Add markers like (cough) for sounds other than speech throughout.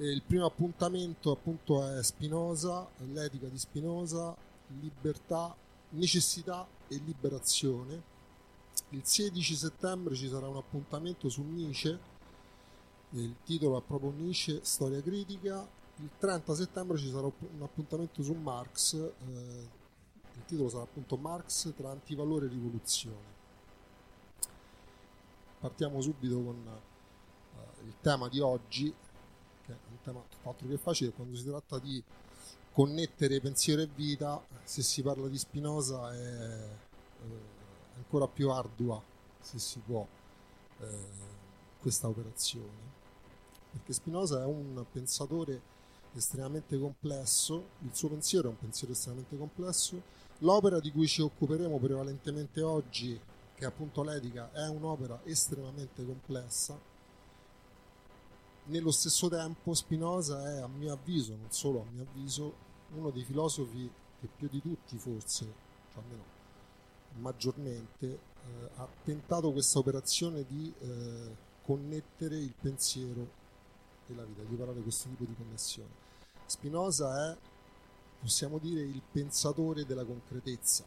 Il primo appuntamento appunto è Spinoza, l'etica di Spinoza, libertà, necessità e liberazione. Il 16 settembre ci sarà un appuntamento su eh, il titolo è proprio Nietzsche, storia critica. Il 30 settembre ci sarà un appuntamento su Marx, eh, il titolo sarà appunto Marx tra antivalore e rivoluzione. Partiamo subito con eh, il tema di oggi, che è un tema tutt'altro che facile, quando si tratta di connettere pensiero e vita, se si parla di Spinoza è eh, ancora più ardua, se si può, eh, questa operazione. Perché Spinoza è un pensatore estremamente complesso, il suo pensiero è un pensiero estremamente complesso, l'opera di cui ci occuperemo prevalentemente oggi, che è appunto l'etica, è un'opera estremamente complessa, nello stesso tempo Spinoza è a mio avviso, non solo a mio avviso, uno dei filosofi che più di tutti forse, cioè almeno maggiormente, eh, ha tentato questa operazione di eh, connettere il pensiero e la vita, di operare questo tipo di connessione. Spinoza è, possiamo dire, il pensatore della concretezza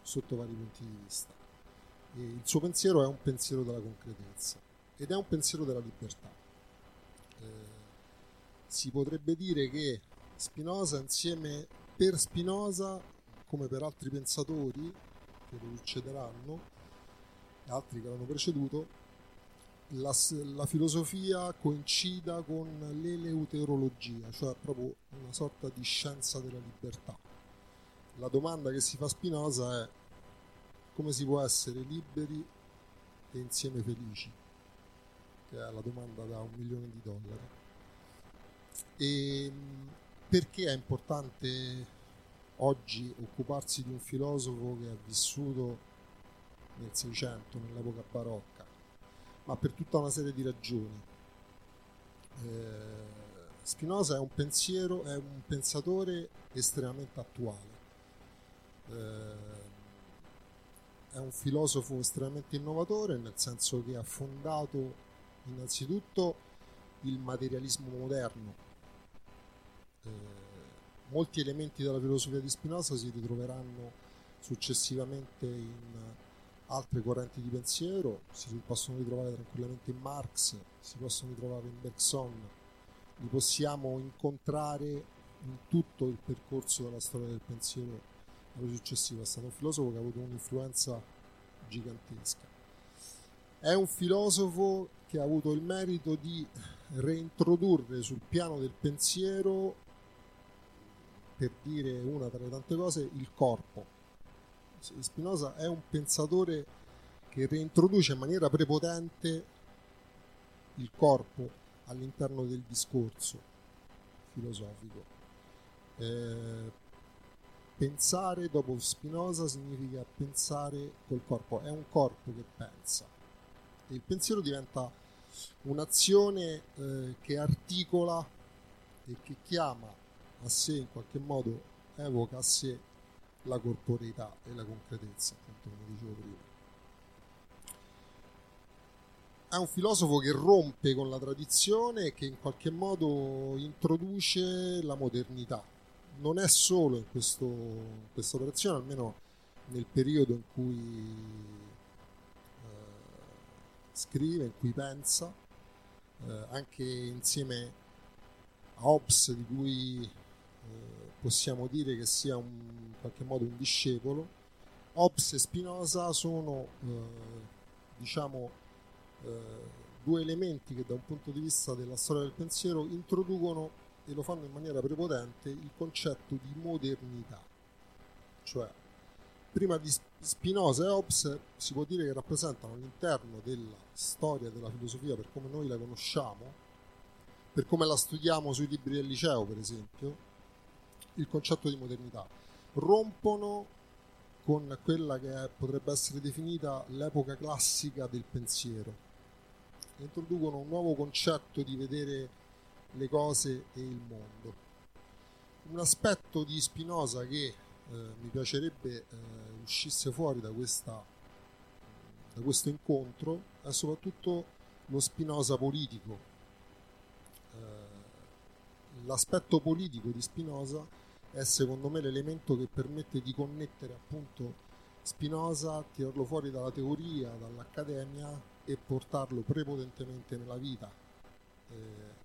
sotto vari punti di vista. E il suo pensiero è un pensiero della concretezza ed è un pensiero della libertà. Si potrebbe dire che Spinoza insieme per Spinoza, come per altri pensatori che lo succederanno, altri che l'hanno preceduto, la, la, filosofia coincida con l'eleuterologia, cioè proprio una sorta di scienza della libertà. La domanda che si fa Spinoza è come si può essere liberi e insieme felici, che è la domanda da un milione di dollari. E perché è importante oggi occuparsi di un filosofo che ha vissuto nel Seicento, nell'epoca barocca? Ma per tutta una serie di ragioni. Eh, Spinoza è un pensiero, è un pensatore estremamente attuale. Eh, è un filosofo estremamente innovatore nel senso che ha fondato innanzitutto il materialismo moderno. Eh, molti elementi della filosofia di Spinoza si ritroveranno successivamente in altre correnti di pensiero, si possono ritrovare tranquillamente in Marx, si possono ritrovare in Bergson, li possiamo incontrare in tutto il percorso della storia del pensiero l'anno successivo, è stato un filosofo che ha avuto un'influenza gigantesca. È un filosofo che ha avuto il merito di reintrodurre sul piano del pensiero, per dire una tra le tante cose, il corpo. Spinoza è un pensatore che reintroduce in maniera prepotente il corpo all'interno del discorso filosofico. Eh, pensare dopo Spinoza significa pensare col corpo, è un corpo che pensa. E il pensiero diventa un'azione eh, che articola e che chiama a sé in qualche modo, evoca a sé la corporeità e la concretezza, appunto come dicevo prima. È un filosofo che rompe con la tradizione e che in qualche modo introduce la modernità non è solo in questo, questa operazione, almeno nel periodo in cui scrive, in cui pensa, eh, anche insieme a Hobbes di cui eh, possiamo dire che sia un, in qualche modo un discepolo. Hobbes e Spinoza sono eh, diciamo eh, due elementi che da un punto di vista della storia del pensiero introducono e lo fanno in maniera prepotente il concetto di modernità. Cioè, prima di Spinoza e Hobbes si può dire che rappresentano all'interno della storia della filosofia per come noi la conosciamo, per come la studiamo sui libri del liceo, per esempio, il concetto di modernità. Rompono con quella che potrebbe essere definita l'epoca classica del pensiero. Introducono un nuovo concetto di vedere le cose e il mondo. Un aspetto di Spinoza che eh, mi piacerebbe eh, uscisse fuori da, questa, da questo incontro è soprattutto lo Spinoza politico. Eh, l'aspetto politico di Spinoza è secondo me l'elemento che permette di connettere appunto Spinoza, tirarlo fuori dalla teoria, dall'accademia e portarlo prepotentemente nella vita. Eh,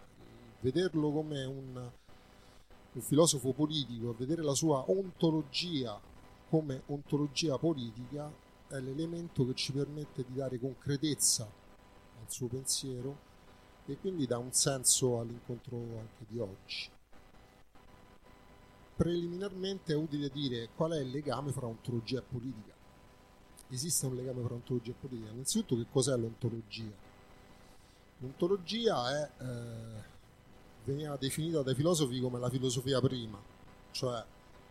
vederlo come un, un filosofo politico, vedere la sua ontologia come ontologia politica è l'elemento che ci permette di dare concretezza al suo pensiero e quindi dà un senso all'incontro anche di oggi. Preliminarmente è utile dire qual è il legame fra ontologia e politica. Esiste un legame fra ontologia e politica. Innanzitutto che cos'è l'ontologia? L'ontologia è eh, veniva definita dai filosofi come la filosofia prima, cioè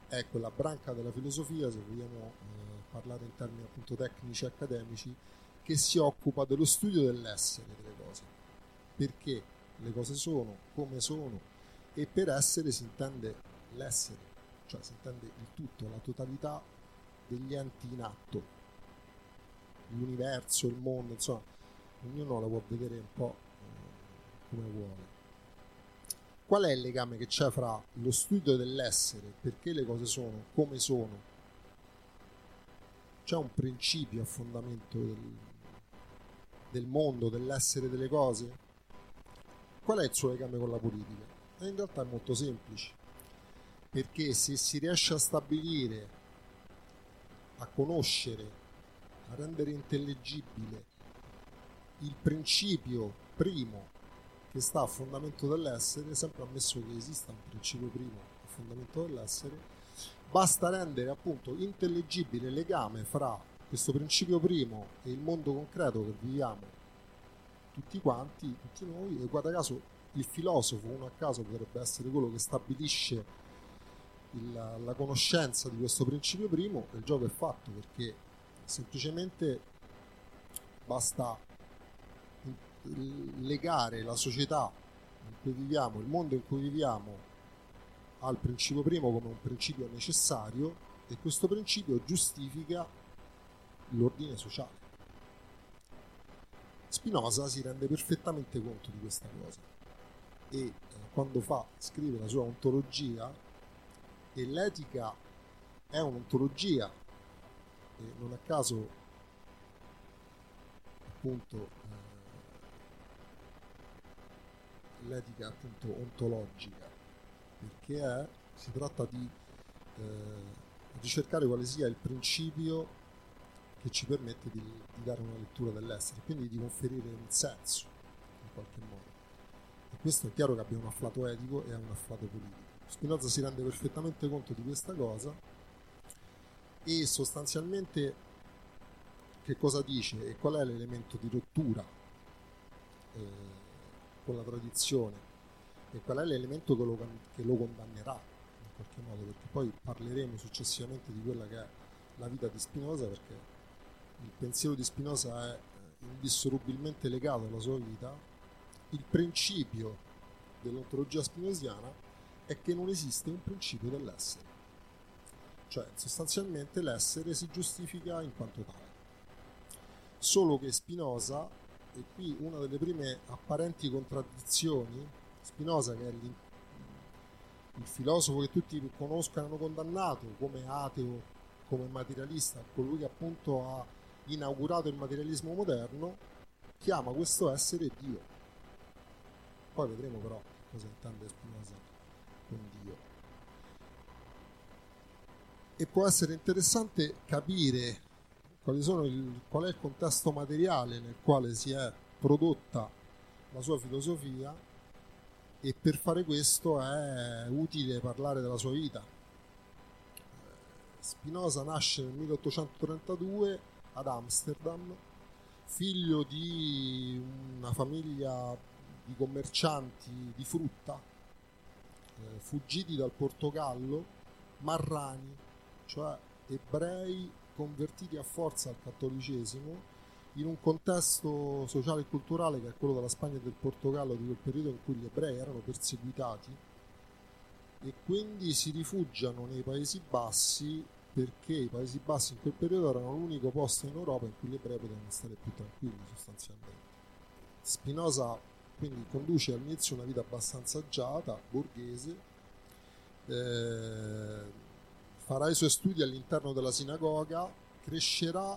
è quella branca della filosofia, se vogliamo eh, parlare in termini appunto tecnici e accademici, che si occupa dello studio dell'essere delle cose. Perché le cose sono, come sono, e per essere si intende l'essere, cioè si intende il tutto, la totalità degli enti in atto, l'universo, il mondo, insomma, ognuno la può vedere un po' eh, come vuole qual è il legame che c'è fra lo studio dell'essere, perché le cose sono, come sono? C'è un principio a fondamento del, del mondo, dell'essere delle cose? Qual è il suo legame con la politica? In realtà è molto semplice, perché se si riesce a stabilire, a conoscere, a rendere intellegibile il principio primo che sta a fondamento dell'essere, sempre ammesso che esista un principio primo a fondamento dell'essere, basta rendere appunto intellegibile il legame fra questo principio primo e il mondo concreto che viviamo tutti quanti, tutti noi, e guarda caso il filosofo, uno a caso, potrebbe essere quello che stabilisce il, la conoscenza di questo principio primo, e il gioco è fatto perché semplicemente basta legare la società in cui viviamo, il mondo in cui viviamo, al principio primo come un principio necessario e questo principio giustifica l'ordine sociale. Spinoza si rende perfettamente conto di questa cosa e eh, quando fa, scrive la sua ontologia e l'etica è un'ontologia e non a caso appunto eh, l'etica appunto ontologica, perché è, si tratta di eh, ricercare quale sia il principio che ci permette di, di, dare una lettura dell'essere, quindi di conferire un senso in qualche modo. E questo è chiaro che abbia un afflato etico e un afflato politico. Spinoza si rende perfettamente conto di questa cosa e sostanzialmente che cosa dice e qual è l'elemento di rottura eh, con la tradizione. E qual è l'elemento che lo, che lo condannerà in qualche modo, perché poi parleremo successivamente di quella che è la vita di Spinoza, perché il pensiero di Spinoza è eh, indissolubilmente legato alla sua vita, il principio dell'ontologia spinosiana è che non esiste un principio dell'essere, cioè sostanzialmente l'essere si giustifica in quanto tale. Solo che Spinoza e qui una delle prime apparenti contraddizioni, Spinoza che è il, il filosofo che tutti conoscono hanno condannato come ateo, come materialista, colui che appunto ha inaugurato il materialismo moderno, chiama questo essere Dio. Poi vedremo però cosa intende Spinoza con Dio. E può essere interessante capire il, qual è il contesto materiale nel quale si è prodotta la sua filosofia e per fare questo è utile parlare della sua vita. Spinoza nasce nel 1832 ad Amsterdam, figlio di una famiglia di commercianti di frutta, eh, fuggiti dal Portogallo, marrani, cioè ebrei convertiti a forza al cattolicesimo in un contesto sociale e culturale che è quello della Spagna e del Portogallo di quel periodo in cui gli ebrei erano perseguitati e quindi si rifugiano nei Paesi Bassi perché i Paesi Bassi in quel periodo erano l'unico posto in Europa in cui gli ebrei potevano stare più tranquilli sostanzialmente. Spinoza quindi conduce all'inizio una vita abbastanza agiata, borghese, eh, farà i suoi studi all'interno della sinagoga, crescerà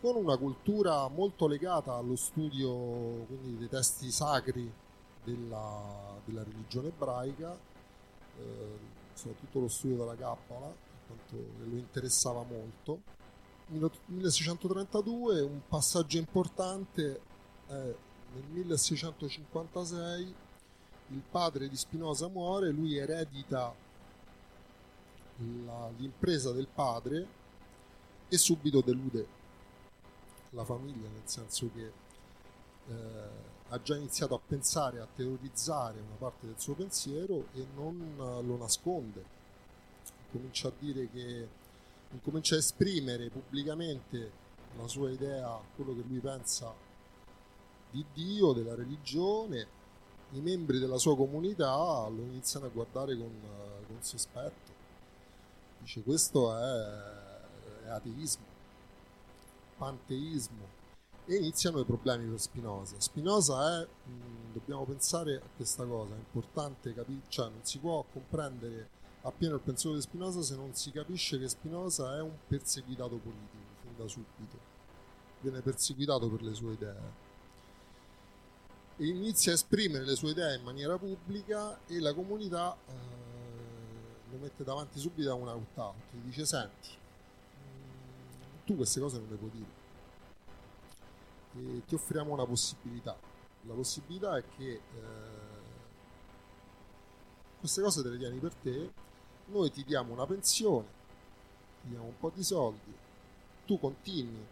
con una cultura molto legata allo studio dei testi sacri della, della religione ebraica, eh, soprattutto lo studio della Kabbalah, quanto lo interessava molto. Nel 1632 un passaggio importante è nel 1656 il padre di Spinoza muore, lui eredita la, l'impresa del padre e subito delude la famiglia, nel senso che eh, ha già iniziato a pensare, a terrorizzare una parte del suo pensiero e non lo nasconde. Comincia a dire che comincia a esprimere pubblicamente la sua idea, quello che lui pensa di Dio, della religione. I membri della sua comunità lo iniziano a guardare con, con sospetto. Dice questo è, è ateismo panteismo. E iniziano i problemi per Spinoza. Spinoza è, mh, dobbiamo pensare a questa cosa, è importante capire, cioè non si può comprendere appieno il pensiero di Spinoza se non si capisce che Spinoza è un perseguitato politico fin da subito, viene perseguitato per le sue idee. E inizia a esprimere le sue idee in maniera pubblica e la comunità eh, lo mette davanti subito a un out-out, gli dice senti, tu queste cose non le puoi dire. E ti offriamo una possibilità. La possibilità è che eh, queste cose te le tieni per te, noi ti diamo una pensione, ti diamo un po' di soldi, tu continui,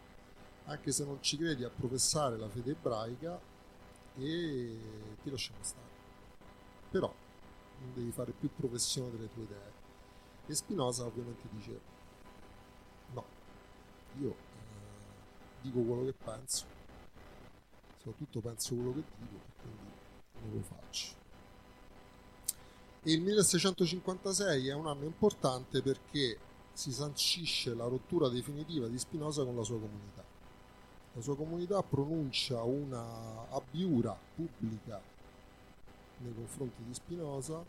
anche se non ci credi, a professare la fede ebraica e ti lasciamo stare. Però devi fare più professione delle tue idee. E Spinoza ovviamente dice no, io eh, dico quello che penso, soprattutto penso quello che dico, quindi non lo faccio. E il 1656 è un anno importante perché si sancisce la rottura definitiva di Spinoza con la sua comunità. La sua comunità pronuncia una abbiura pubblica nei confronti di Spinoza,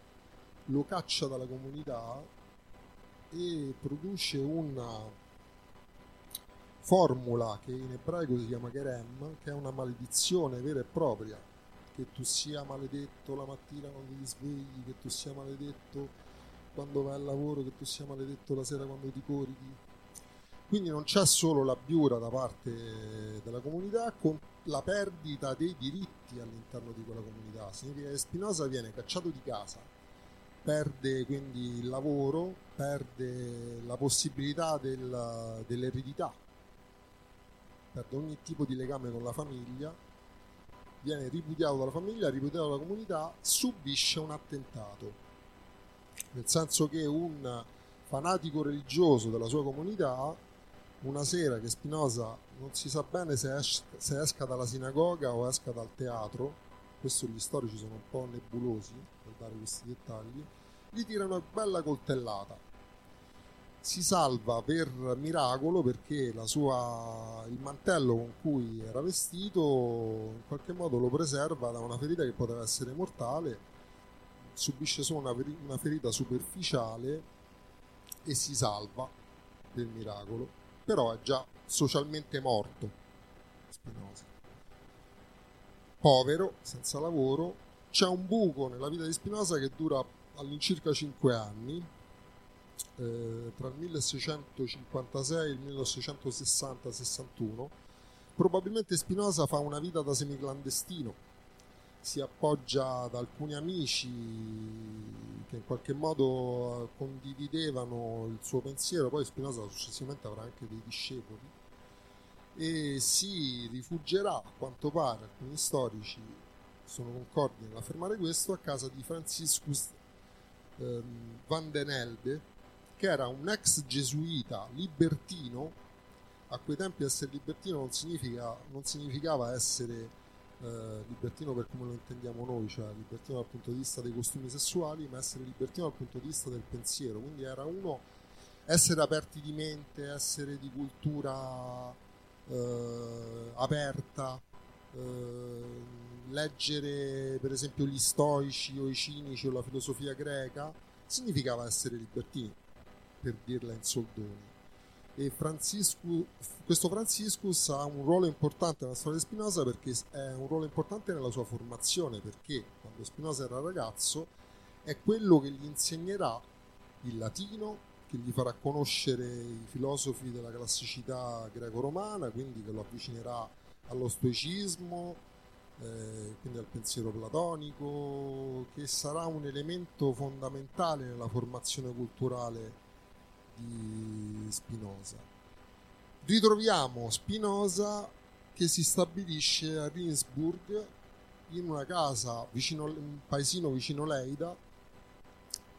lo caccia dalla comunità e produce una formula che in ebraico si chiama Gerem, che è una maledizione vera e propria, che tu sia maledetto la mattina quando ti svegli, che tu sia maledetto quando vai al lavoro, che tu sia maledetto la sera quando ti corichi. Quindi non c'è solo la biura da parte della comunità con la perdita dei diritti all'interno di quella comunità. Significa che Spinoza viene cacciato di casa, perde quindi il lavoro, perde la possibilità del, dell'eredità perde ogni tipo di legame con la famiglia, viene ripudiato dalla famiglia, ripudiato dalla comunità, subisce un attentato. Nel senso che un fanatico religioso della sua comunità, una sera che Spinoza non si sa bene se, es- se esca dalla sinagoga o esca dal teatro, questo gli storici sono un po' nebulosi per dare questi dettagli, gli tira una bella coltellata. Si salva per miracolo perché sua, il mantello con cui era vestito in qualche modo lo preserva da una ferita che poteva essere mortale, subisce solo una, una ferita superficiale e si salva per miracolo, però è già socialmente morto Spinoza. povero, senza lavoro. C'è un buco nella vita di Spinoza che dura all'incirca 5 anni, eh, tra il 1656 e il 1660-61. Probabilmente Spinoza fa una vita da semiclandestino, si appoggia ad alcuni amici che in qualche modo condividevano il suo pensiero, poi Spinoza successivamente avrà anche dei discepoli e si rifuggerà, a quanto pare, alcuni storici sono concordi nell'affermare questo, a casa di Franciscus ehm, van den Elde, che era un ex gesuita libertino. A quei tempi essere libertino non, significa, non significava essere eh, libertino per come lo intendiamo noi, cioè libertino dal punto di vista dei costumi sessuali, ma essere libertino dal punto di vista del pensiero. Quindi era uno essere aperti di mente, essere di cultura eh, aperta, eh, leggere per esempio gli stoici o i cinici o la filosofia greca, significava essere libertini, per dirla in soldoni. E Francisco, questo Franciscus ha un ruolo importante nella storia di Spinoza perché è un ruolo importante nella sua formazione, perché quando Spinoza era ragazzo è quello che gli insegnerà il latino, che gli farà conoscere i filosofi della classicità greco-romana, quindi che lo avvicinerà allo stoicismo, eh, quindi al pensiero platonico, che sarà un elemento fondamentale nella formazione culturale di Spinoza. Ritroviamo Spinoza che si stabilisce a Rinsburg in una casa vicino, un paesino vicino Leida,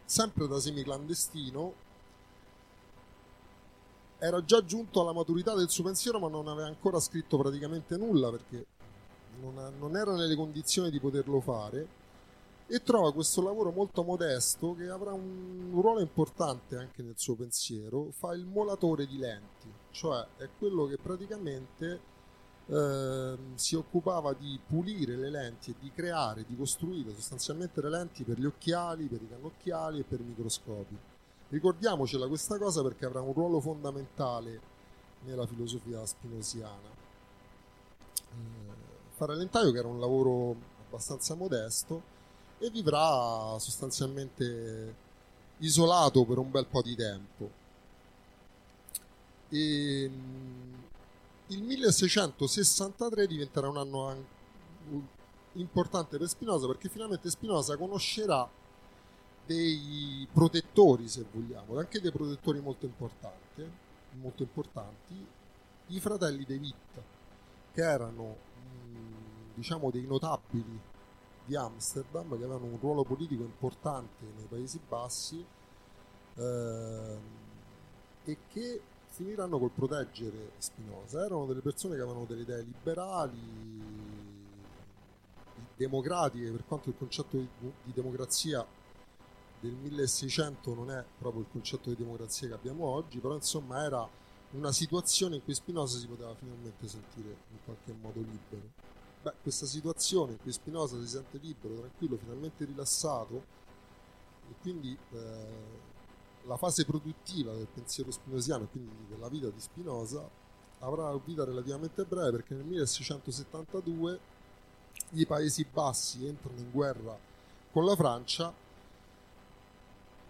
sempre da semiclandestino, era già giunto alla maturità del suo pensiero ma non aveva ancora scritto praticamente nulla perché non, non era nelle condizioni di poterlo fare e trova questo lavoro molto modesto che avrà un ruolo importante anche nel suo pensiero, fa il molatore di lenti, cioè è quello che praticamente eh, si occupava di pulire le lenti e di creare, di costruire sostanzialmente le lenti per gli occhiali, per i cannocchiali e per i microscopi. Ricordiamocela questa cosa perché avrà un ruolo fondamentale nella filosofia spinosiana. Eh, fare lentaio che era un lavoro abbastanza modesto e vivrà sostanzialmente isolato per un bel po' di tempo. E, il 1663 diventerà un anno importante per Spinoza perché finalmente Spinoza conoscerà dei protettori, se vogliamo, anche dei protettori molto importanti, molto importanti i fratelli De Witt, che erano diciamo dei notabili di Amsterdam che avevano un ruolo politico importante nei Paesi Bassi eh, e che finiranno col proteggere Spinoza. Erano delle persone che avevano delle idee liberali, democratiche, per quanto il concetto di, di democrazia del 1600 non è proprio il concetto di democrazia che abbiamo oggi, però insomma era una situazione in cui Spinoza si poteva finalmente sentire in qualche modo libero. Beh, questa situazione in cui Spinoza si sente libero, tranquillo, finalmente rilassato, e quindi eh, la fase produttiva del pensiero spinosiano, quindi della vita di Spinoza, avrà una vita relativamente breve perché nel 1672 i Paesi Bassi entrano in guerra con la Francia,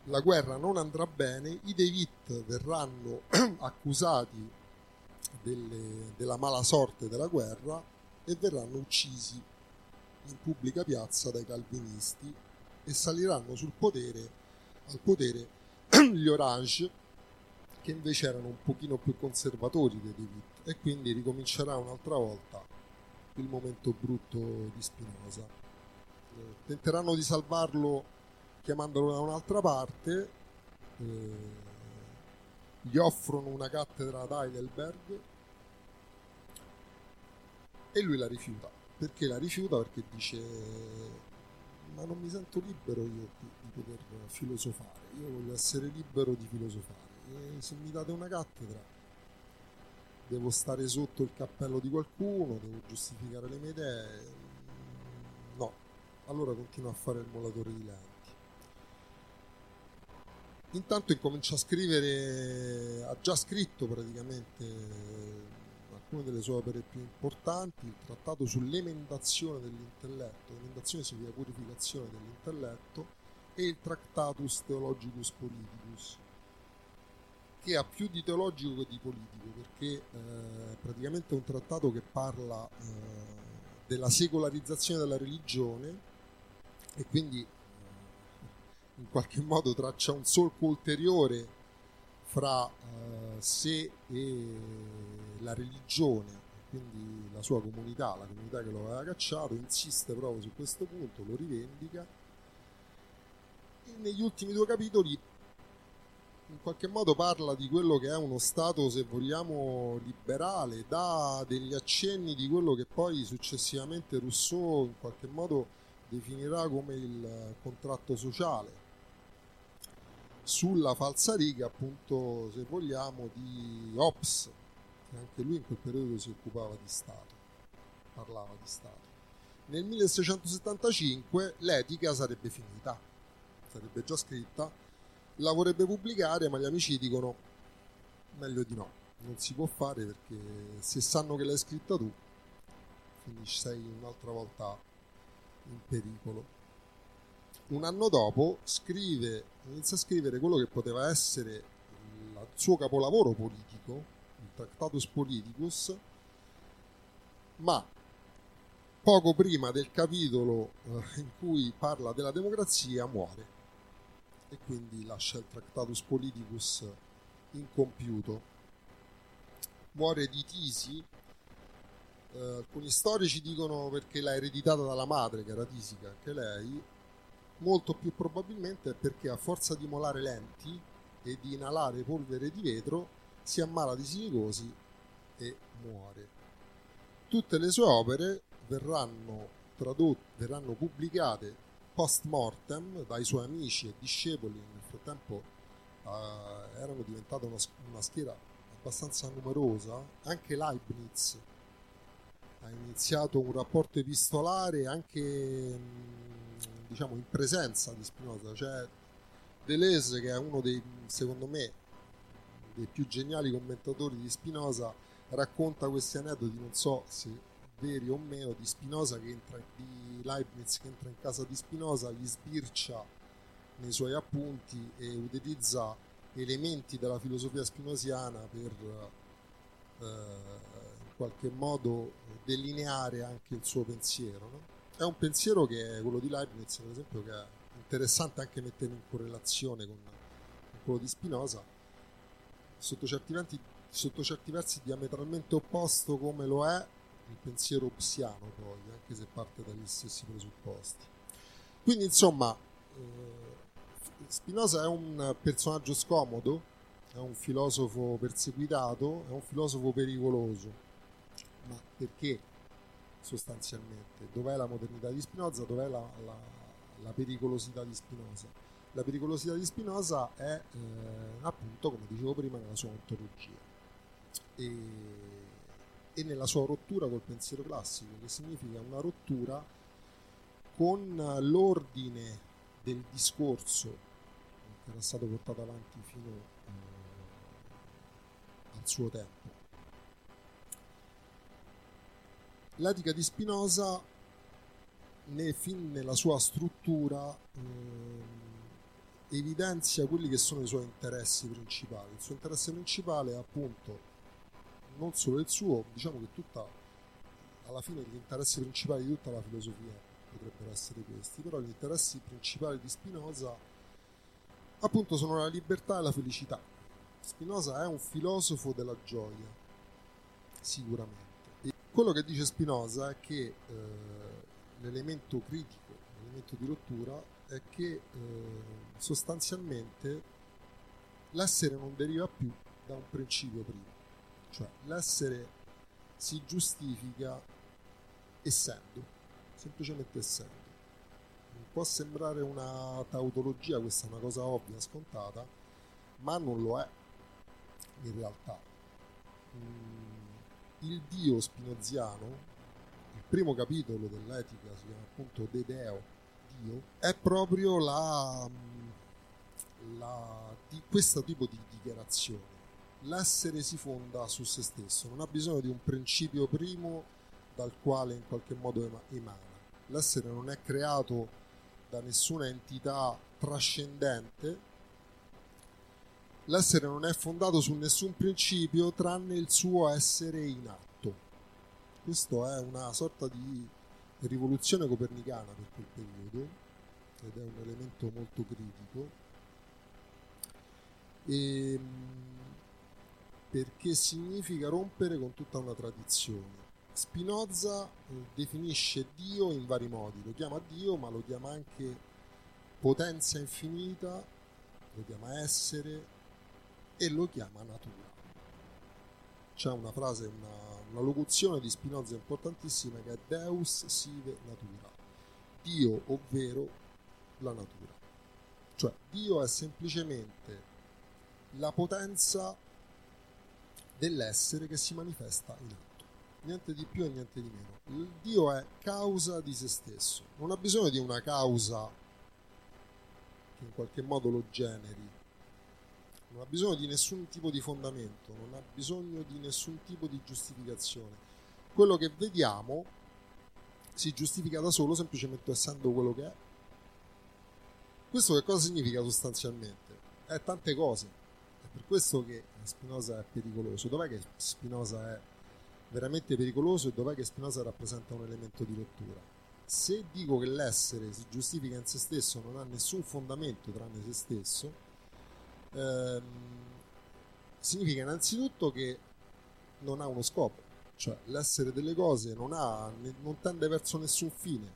la guerra non andrà bene, i De Witt verranno (clears throat) accusati delle, della mala sorte della guerra e verranno uccisi in pubblica piazza dai calvinisti e saliranno sul potere, al potere (clears throat) gli Orange che invece erano un pochino più conservatori dei De e quindi ricomincerà un'altra volta il momento brutto di Spinoza. Eh, tenteranno di salvarlo chiamandolo da un'altra parte, eh, gli offrono una cattedra ad Heidelberg e lui la rifiuta. Perché la rifiuta? Perché dice ma non mi sento libero io di, di poter filosofare, io voglio essere libero di filosofare. E se mi date una cattedra devo stare sotto il cappello di qualcuno, devo giustificare le mie idee. No, allora continuo a fare il molatore di lenti. Intanto incomincia a scrivere, ha già scritto praticamente alcune delle sue opere più importanti, il trattato sull'emendazione dell'intelletto, emendazione significa purificazione dell'intelletto, e il Tractatus Theologicus Politicus, che ha più di teologico che di politico, perché eh, praticamente è un trattato che parla eh, della secolarizzazione della religione e quindi eh, in qualche modo traccia un solco ulteriore fra eh, sé e la religione, quindi la sua comunità, la comunità che lo aveva cacciato, insiste proprio su questo punto, lo rivendica. E negli ultimi due capitoli in qualche modo parla di quello che è uno Stato, se vogliamo, liberale, dà degli accenni di quello che poi successivamente Rousseau in qualche modo definirà come il contratto sociale. Sulla falsariga, appunto, se vogliamo, di Hobbes, che anche lui in quel periodo si occupava di Stato, parlava di Stato. Nel 1675 l'etica sarebbe finita, sarebbe già scritta, la vorrebbe pubblicare, ma gli amici dicono meglio di no, non si può fare perché se sanno che l'hai scritta tu, finisci, sei un'altra volta in pericolo. Un anno dopo scrive, inizia a scrivere quello che poteva essere il suo capolavoro politico, il Tractatus Politicus, ma poco prima del capitolo eh, in cui parla della democrazia muore. E quindi lascia il Tractatus Politicus incompiuto. Muore di tisi, eh, alcuni storici dicono perché l'ha ereditata dalla madre, che era tisica anche lei, molto più probabilmente è perché a forza di molare lenti e di inalare polvere di vetro si ammala di silicosi e muore. Tutte le sue opere verranno tradotte, verranno pubblicate post mortem dai suoi amici e discepoli, nel frattempo eh, erano diventate una, una, schiera abbastanza numerosa, anche Leibniz ha iniziato un rapporto epistolare anche diciamo in presenza di Spinoza, cioè Deleuze che è uno dei secondo me dei più geniali commentatori di Spinoza racconta questi aneddoti, non so se veri o meno di Spinoza che entra di Leibniz che entra in casa di Spinoza gli sbircia nei suoi appunti e utilizza elementi della filosofia spinosiana per eh, in qualche modo delineare anche il suo pensiero no? È un pensiero che è quello di Leibniz per esempio che è interessante anche mettere in correlazione con, con quello di Spinoza sotto certi, versi, sotto certi versi diametralmente opposto come lo è il pensiero psiano poi, anche se parte dagli stessi presupposti. Quindi insomma, eh, Spinoza è un personaggio scomodo, è un filosofo perseguitato, è un filosofo pericoloso. Ma perché sostanzialmente? Dov'è la modernità di Spinoza? Dov'è la, la, la pericolosità di Spinoza? La pericolosità di Spinoza è eh, appunto, come dicevo prima, nella sua ontologia. E e nella sua rottura col pensiero classico, che significa una rottura con l'ordine del discorso che era stato portato avanti fino eh, al suo tempo. L'etica di Spinoza, né, fin nella sua struttura, eh, evidenzia quelli che sono i suoi interessi principali. Il suo interesse principale è appunto non solo il suo, diciamo che tutta, alla fine gli interessi principali di tutta la filosofia potrebbero essere questi, però gli interessi principali di Spinoza appunto sono la libertà e la felicità. Spinoza è un filosofo della gioia, sicuramente. Quello che dice Spinoza è che eh, l'elemento critico, l'elemento di rottura è che eh, sostanzialmente l'essere non deriva più da un principio primo cioè l'essere si giustifica essendo, semplicemente essendo. Può sembrare una tautologia, questa è una cosa ovvia, scontata, ma non lo è in realtà. Mm, il Dio spinoziano, il primo capitolo dell'etica si chiama appunto De Deo, Dio, è proprio la, la, di questo tipo di dichiarazione l'essere si fonda su se stesso, non ha bisogno di un principio primo dal quale in qualche modo ema- emana. L'essere non è creato da nessuna entità trascendente, l'essere non è fondato su nessun principio tranne il suo essere in atto. Questo è una sorta di rivoluzione copernicana per quel periodo ed è un elemento molto critico. E, perché significa rompere con tutta una tradizione. Spinoza eh, definisce Dio in vari modi, lo chiama Dio ma lo chiama anche potenza infinita, lo chiama essere e lo chiama natura. C'è una frase, una, una locuzione di Spinoza importantissima che è Deus sive natura, Dio ovvero la natura. Cioè Dio è semplicemente la potenza dell'essere che si manifesta in atto. Niente di più e niente di meno. Il Dio è causa di se stesso, non ha bisogno di una causa che in qualche modo lo generi, non ha bisogno di nessun tipo di fondamento, non ha bisogno di nessun tipo di giustificazione. Quello che vediamo si giustifica da solo semplicemente essendo quello che è. Questo che cosa significa sostanzialmente? È tante cose. È per questo che Spinoza è pericoloso. Dov'è che Spinoza è veramente pericoloso e dov'è che Spinoza rappresenta un elemento di lettura? Se dico che l'essere si giustifica in se stesso, non ha nessun fondamento tranne se stesso, ehm, significa innanzitutto che non ha uno scopo, cioè l'essere delle cose non, ha, non tende verso nessun fine,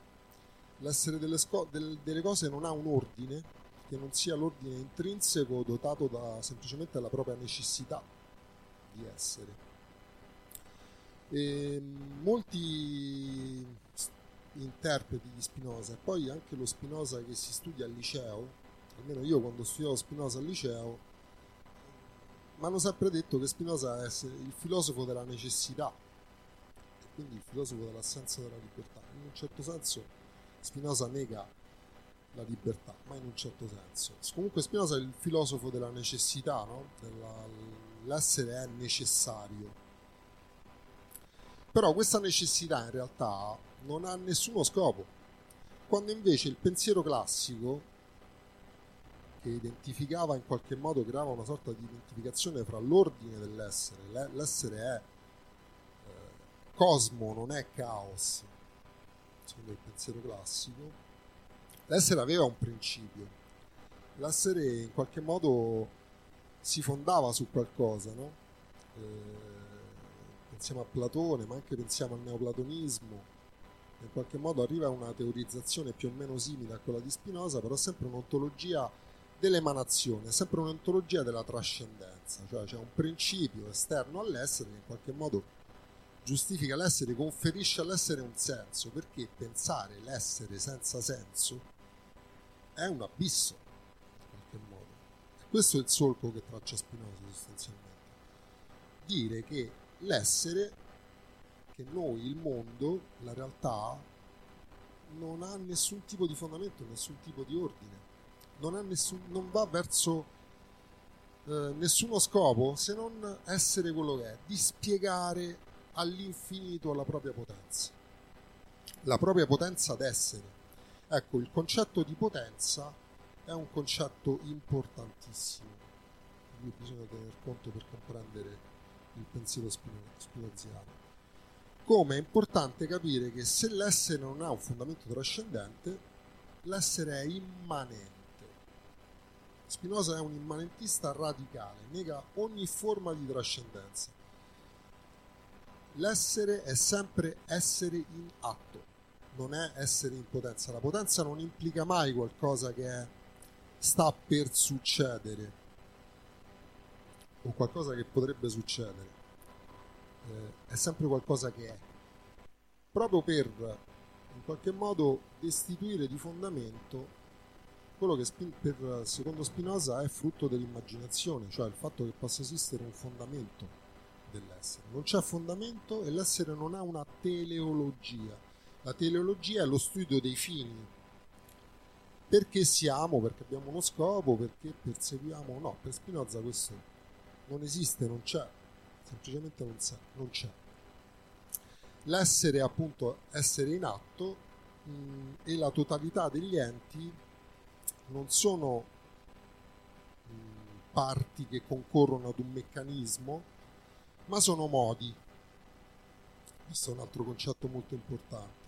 l'essere delle, sco- del, delle cose non ha un ordine che non sia l'ordine intrinseco dotato da semplicemente la propria necessità di essere. E molti interpreti di Spinoza e poi anche lo Spinoza che si studia al liceo, almeno io quando studiavo Spinoza al liceo, mi hanno sempre detto che Spinoza è il filosofo della necessità e quindi il filosofo dell'assenza della libertà. In un certo senso Spinoza nega la libertà, ma in un certo senso. Comunque Spinoza è il filosofo della necessità, no? della, l'essere è necessario. Però questa necessità in realtà non ha nessuno scopo, quando invece il pensiero classico, che identificava in qualche modo, creava una sorta di identificazione fra l'ordine dell'essere, l'essere è eh, cosmo, non è caos, secondo il pensiero classico, l'essere aveva un principio, l'essere in qualche modo si fondava su qualcosa, no? eh, pensiamo a Platone, ma anche pensiamo al neoplatonismo, in qualche modo arriva a una teorizzazione più o meno simile a quella di Spinoza, però sempre un'ontologia dell'emanazione, sempre un'ontologia della trascendenza, cioè c'è un principio esterno all'essere che in qualche modo giustifica l'essere, conferisce all'essere un senso, perché pensare l'essere senza senso è un abisso in qualche modo. E questo è il solco che traccia Spinoza sostanzialmente. Dire che l'essere, che noi, il mondo, la realtà, non ha nessun tipo di fondamento, nessun tipo di ordine, non, nessun, non va verso eh, nessuno scopo se non essere quello che è, di spiegare all'infinito la propria potenza, la propria potenza d'essere Ecco, il concetto di potenza è un concetto importantissimo di cui bisogna tener conto per comprendere il pensiero spinoziano. Come è importante capire che se l'essere non ha un fondamento trascendente, l'essere è immanente. Spinoza è un immanentista radicale, nega ogni forma di trascendenza. L'essere è sempre essere in atto non è essere in potenza. La potenza non implica mai qualcosa che è, sta per succedere o qualcosa che potrebbe succedere. Eh, è sempre qualcosa che è. Proprio per in qualche modo destituire di fondamento quello che per, secondo Spinoza è frutto dell'immaginazione, cioè il fatto che possa esistere un fondamento dell'essere. Non c'è fondamento e l'essere non ha una teleologia la teleologia è lo studio dei fini. Perché siamo? Perché abbiamo uno scopo? Perché perseguiamo? No, per Spinoza questo non esiste, non c'è, semplicemente non, c'è. L'essere appunto essere in atto mh, e la totalità degli enti non sono mh, parti che concorrono ad un meccanismo, ma sono modi. Questo è un altro concetto molto importante.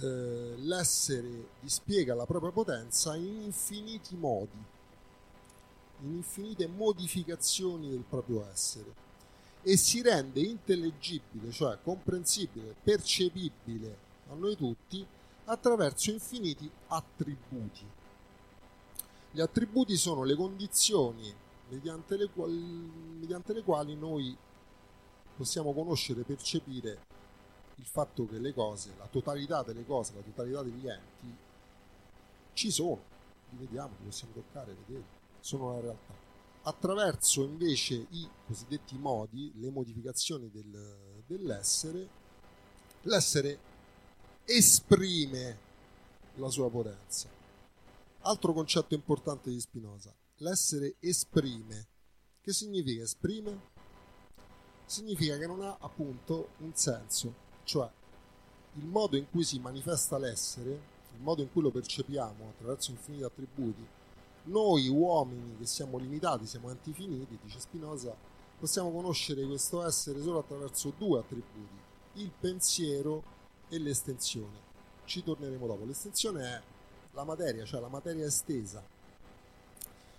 Eh, l'essere dispiega la propria potenza in infiniti modi, in infinite modificazioni del proprio essere e si rende intellegibile, cioè comprensibile, percepibile a noi tutti attraverso infiniti attributi. Gli attributi sono le condizioni mediante le quali, mediante le quali noi possiamo conoscere percepire il fatto che le cose, la totalità delle cose, la totalità degli enti ci sono, li vediamo, li possiamo toccare, vedere, sono la realtà. Attraverso invece i cosiddetti modi, le modificazioni del, dell'essere, l'essere esprime la sua potenza. Altro concetto importante di Spinoza, l'essere esprime. Che significa esprime? Significa che non ha appunto un senso, cioè il modo in cui si manifesta l'essere, il modo in cui lo percepiamo attraverso infiniti attributi, noi uomini che siamo limitati, siamo antifiniti, dice Spinoza, possiamo conoscere questo essere solo attraverso due attributi, il pensiero e l'estensione. Ci torneremo dopo. L'estensione è la materia, cioè la materia estesa.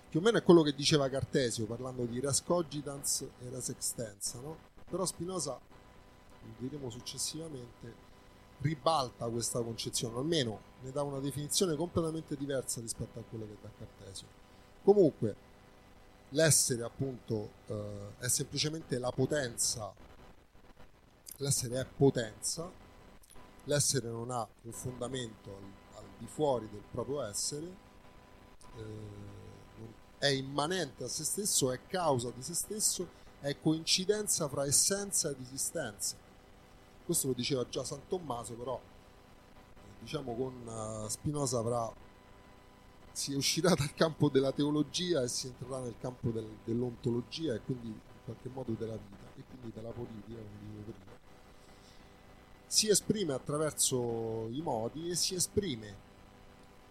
Più o meno è quello che diceva Cartesio parlando di res cogitans e res extensa, no? Però Spinoza, lo diremo successivamente, ribalta questa concezione, almeno ne dà una definizione completamente diversa rispetto a quella che dà Cartesio. Comunque, l'essere appunto eh, è semplicemente la potenza, l'essere è potenza, l'essere non ha un fondamento di fuori del proprio essere, eh, è immanente a se stesso, è causa di se stesso, è coincidenza fra essenza ed esistenza. Questo lo diceva già San Tommaso, però diciamo con Spinoza avrà si uscirà dal campo della teologia e si entrerà nel campo del, dell'ontologia e quindi in qualche modo della vita e quindi della politica. Si esprime attraverso i modi e si esprime.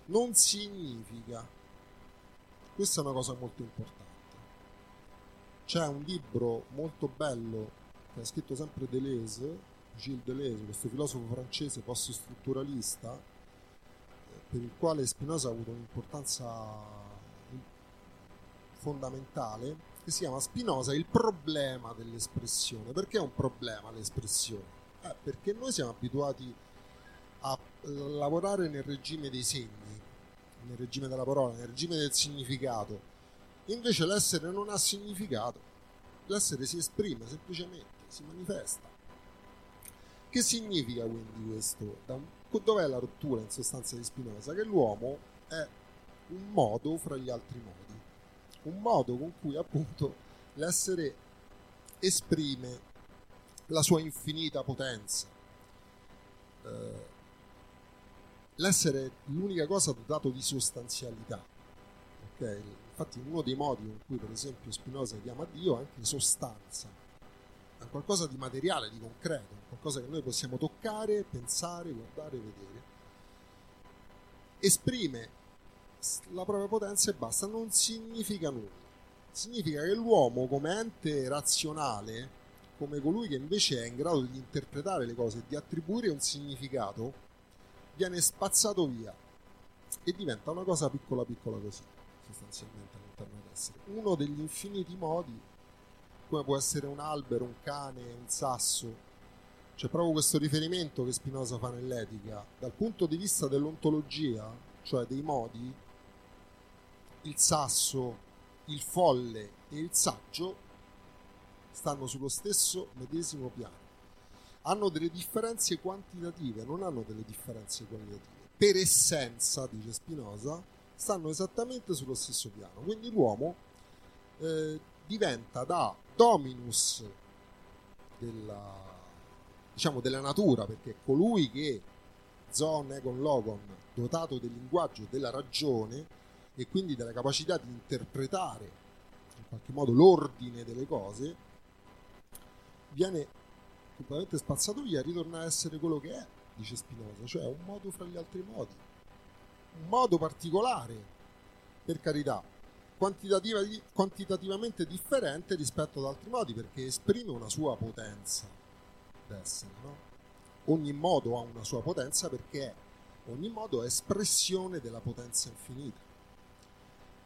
Non significa. Questa è una cosa molto importante. C'è un libro molto bello che ha scritto sempre Deleuze, Gilles Deleuze, questo filosofo francese post-strutturalista, per il quale Spinoza ha avuto un'importanza fondamentale, che si chiama Spinoza il problema dell'espressione. Perché è un problema l'espressione? Eh, perché noi siamo abituati a lavorare nel regime dei segni, nel regime della parola, nel regime del significato. Invece l'essere non ha significato, l'essere si esprime semplicemente, si manifesta. Che significa quindi questo? dov'è la rottura in sostanza di Spinoza? Che l'uomo è un modo fra gli altri modi, un modo con cui appunto l'essere esprime la sua infinita potenza. Eh, l'essere l'unica cosa dotato di sostanzialità. Okay? Infatti uno dei modi con cui per esempio Spinoza chiama Dio è anche sostanza, è qualcosa di materiale, di concreto, qualcosa che noi possiamo toccare, pensare, guardare, vedere. Esprime la propria potenza e basta, non significa nulla. Significa che l'uomo come ente razionale, come colui che invece è in grado di interpretare le cose e di attribuire un significato, viene spazzato via e diventa una cosa piccola piccola così, sostanzialmente all'interno dell'essere. Uno degli infiniti modi come può essere un albero, un cane, un sasso. C'è proprio questo riferimento che Spinoza fa nell'etica. Dal punto di vista dell'ontologia, cioè dei modi, il sasso, il folle e il saggio stanno sullo stesso medesimo piano. Hanno delle differenze quantitative, non hanno delle differenze qualitative. Per essenza, dice Spinoza, stanno esattamente sullo stesso piano. Quindi l'uomo eh, diventa da dominus della, diciamo, della natura, perché è colui che Zon Egon Logon, dotato del linguaggio della ragione e quindi della capacità di interpretare in qualche modo l'ordine delle cose, viene completamente spazzato via ritorna a essere quello che è, dice Spinoza, cioè un modo fra gli altri modi, un modo particolare, per carità, quantitativa- quantitativamente differente rispetto ad altri modi perché esprime una sua potenza d'essere, no? Ogni modo ha una sua potenza perché ogni modo è espressione della potenza infinita.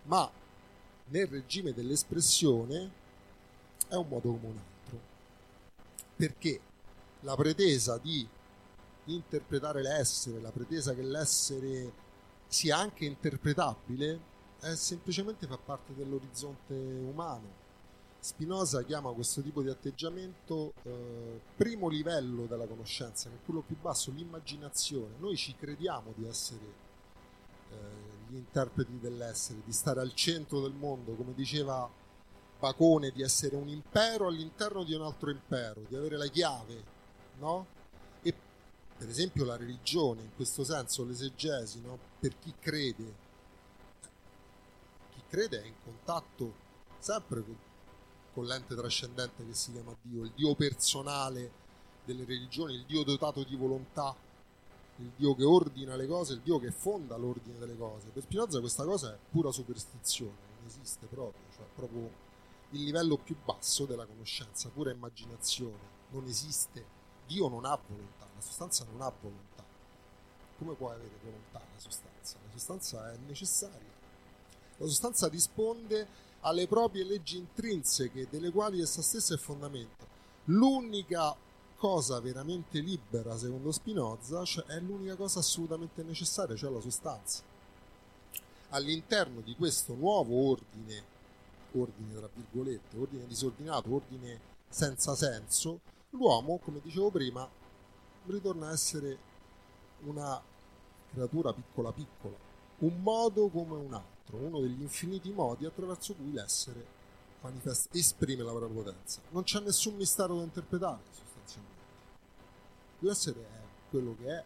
Ma nel regime dell'espressione è un modo come un altro. Perché la pretesa di interpretare l'essere, la pretesa che l'essere sia anche interpretabile, è semplicemente fa parte dell'orizzonte umano. Spinoza chiama questo tipo di atteggiamento eh, primo livello della conoscenza, che è quello più basso, l'immaginazione. Noi ci crediamo di essere eh, gli interpreti dell'essere, di stare al centro del mondo, come diceva Bacone, di essere un impero all'interno di un altro impero, di avere la chiave, no? E per esempio la religione, in questo senso l'esegesi, no? per chi crede, chi crede è in contatto sempre con, con l'ente trascendente che si chiama Dio, il Dio personale delle religioni, il Dio dotato di volontà, il Dio che ordina le cose, il Dio che fonda l'ordine delle cose. Per Spinoza questa cosa è pura superstizione, non esiste proprio, cioè proprio il livello più basso della conoscenza, pura immaginazione, non esiste. Dio non ha volontà, la sostanza non ha volontà. Come può avere volontà la sostanza? La sostanza è necessaria. La sostanza risponde alle proprie leggi intrinseche, delle quali essa stessa è fondamento. L'unica cosa veramente libera, secondo Spinoza, cioè è l'unica cosa assolutamente necessaria, cioè la sostanza. All'interno di questo nuovo ordine, ordine tra virgolette, ordine disordinato, ordine senza senso, l'uomo, come dicevo prima, ritorna a essere una creatura piccola piccola, un modo come un altro, uno degli infiniti modi attraverso cui l'essere manifesta, esprime la propria potenza. Non c'è nessun mistero da interpretare, sostanzialmente. L'essere è quello che è.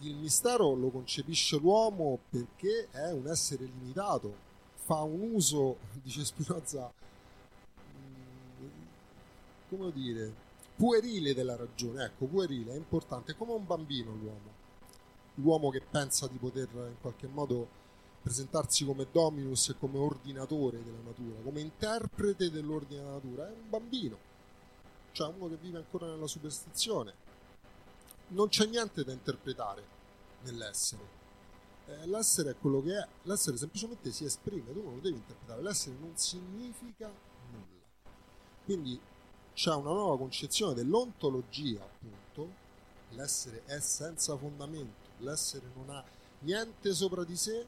Il mistero lo concepisce l'uomo perché è un essere limitato, fa un uso, (laughs) dice Spinoza, mm, come dire, puerile della ragione. Ecco, puerile è importante, è come un bambino l'uomo. L'uomo che pensa di poter in qualche modo presentarsi come dominus e come ordinatore della natura, come interprete dell'ordine della natura, è un bambino, cioè uno che vive ancora nella superstizione. Non c'è niente da interpretare nell'essere. Eh, l'essere è quello che è, l'essere semplicemente si esprime, tu non lo devi interpretare, l'essere non significa nulla. Quindi c'è una nuova concezione dell'ontologia, appunto, l'essere è senza fondamento, l'essere non ha niente sopra di sé,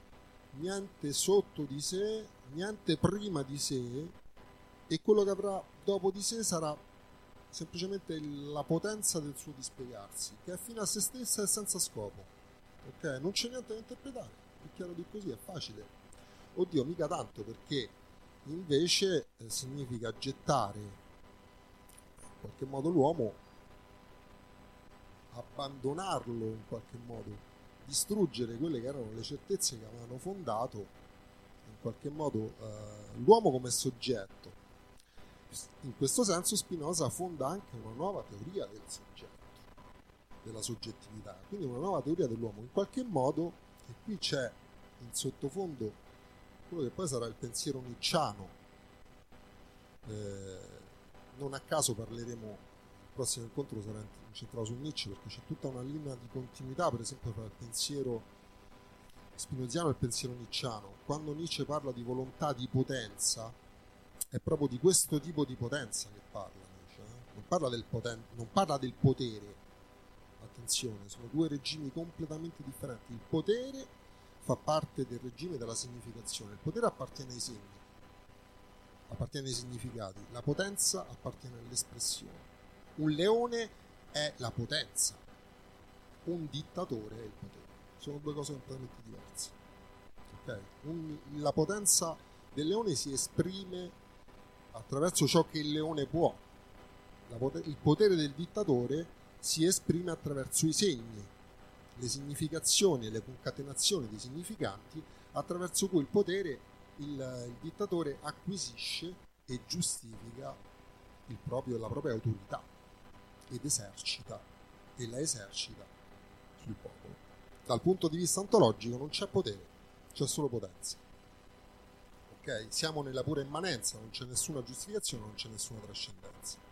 niente sotto di sé, niente prima di sé e quello che avrà dopo di sé sarà semplicemente la potenza del suo dispiegarsi, che è fine a se stessa e senza scopo. Ok? Non c'è niente da interpretare, è chiaro di così, è facile. Oddio, mica tanto perché invece eh, significa gettare in qualche modo l'uomo, abbandonarlo in qualche modo, distruggere quelle che erano le certezze che avevano fondato in qualche modo eh, l'uomo come soggetto. In questo senso Spinoza fonda anche una nuova teoria del soggetto, della soggettività, quindi una nuova teoria dell'uomo. In qualche modo, e qui c'è in sottofondo quello che poi sarà il pensiero nicciano, eh, non a caso parleremo, il prossimo incontro sarà incentrato su Nietzsche perché c'è tutta una linea di continuità, per esempio, tra il pensiero spinoziano e il pensiero nicciano. Quando Nietzsche parla di volontà di potenza, è proprio di questo tipo di potenza che parla Nietzsche, eh? non, parla poten- non parla del potere, attenzione, sono due regimi completamente differenti. Il potere fa parte del regime della significazione, il potere appartiene ai segni, appartiene ai significati, la potenza appartiene all'espressione. Un leone è la potenza, un dittatore è il potere, sono due cose completamente diverse. Okay? Un, la potenza del leone si esprime attraverso ciò che il leone può. Poter- il potere del dittatore si esprime attraverso i segni, le significazioni e le concatenazioni dei significanti attraverso cui il potere il, il dittatore acquisisce e giustifica proprio- la propria autorità ed esercita e la esercita sul popolo. Dal punto di vista ontologico non c'è potere, c'è solo potenza. Ok? Siamo nella pura immanenza, non c'è nessuna giustificazione, non c'è nessuna trascendenza.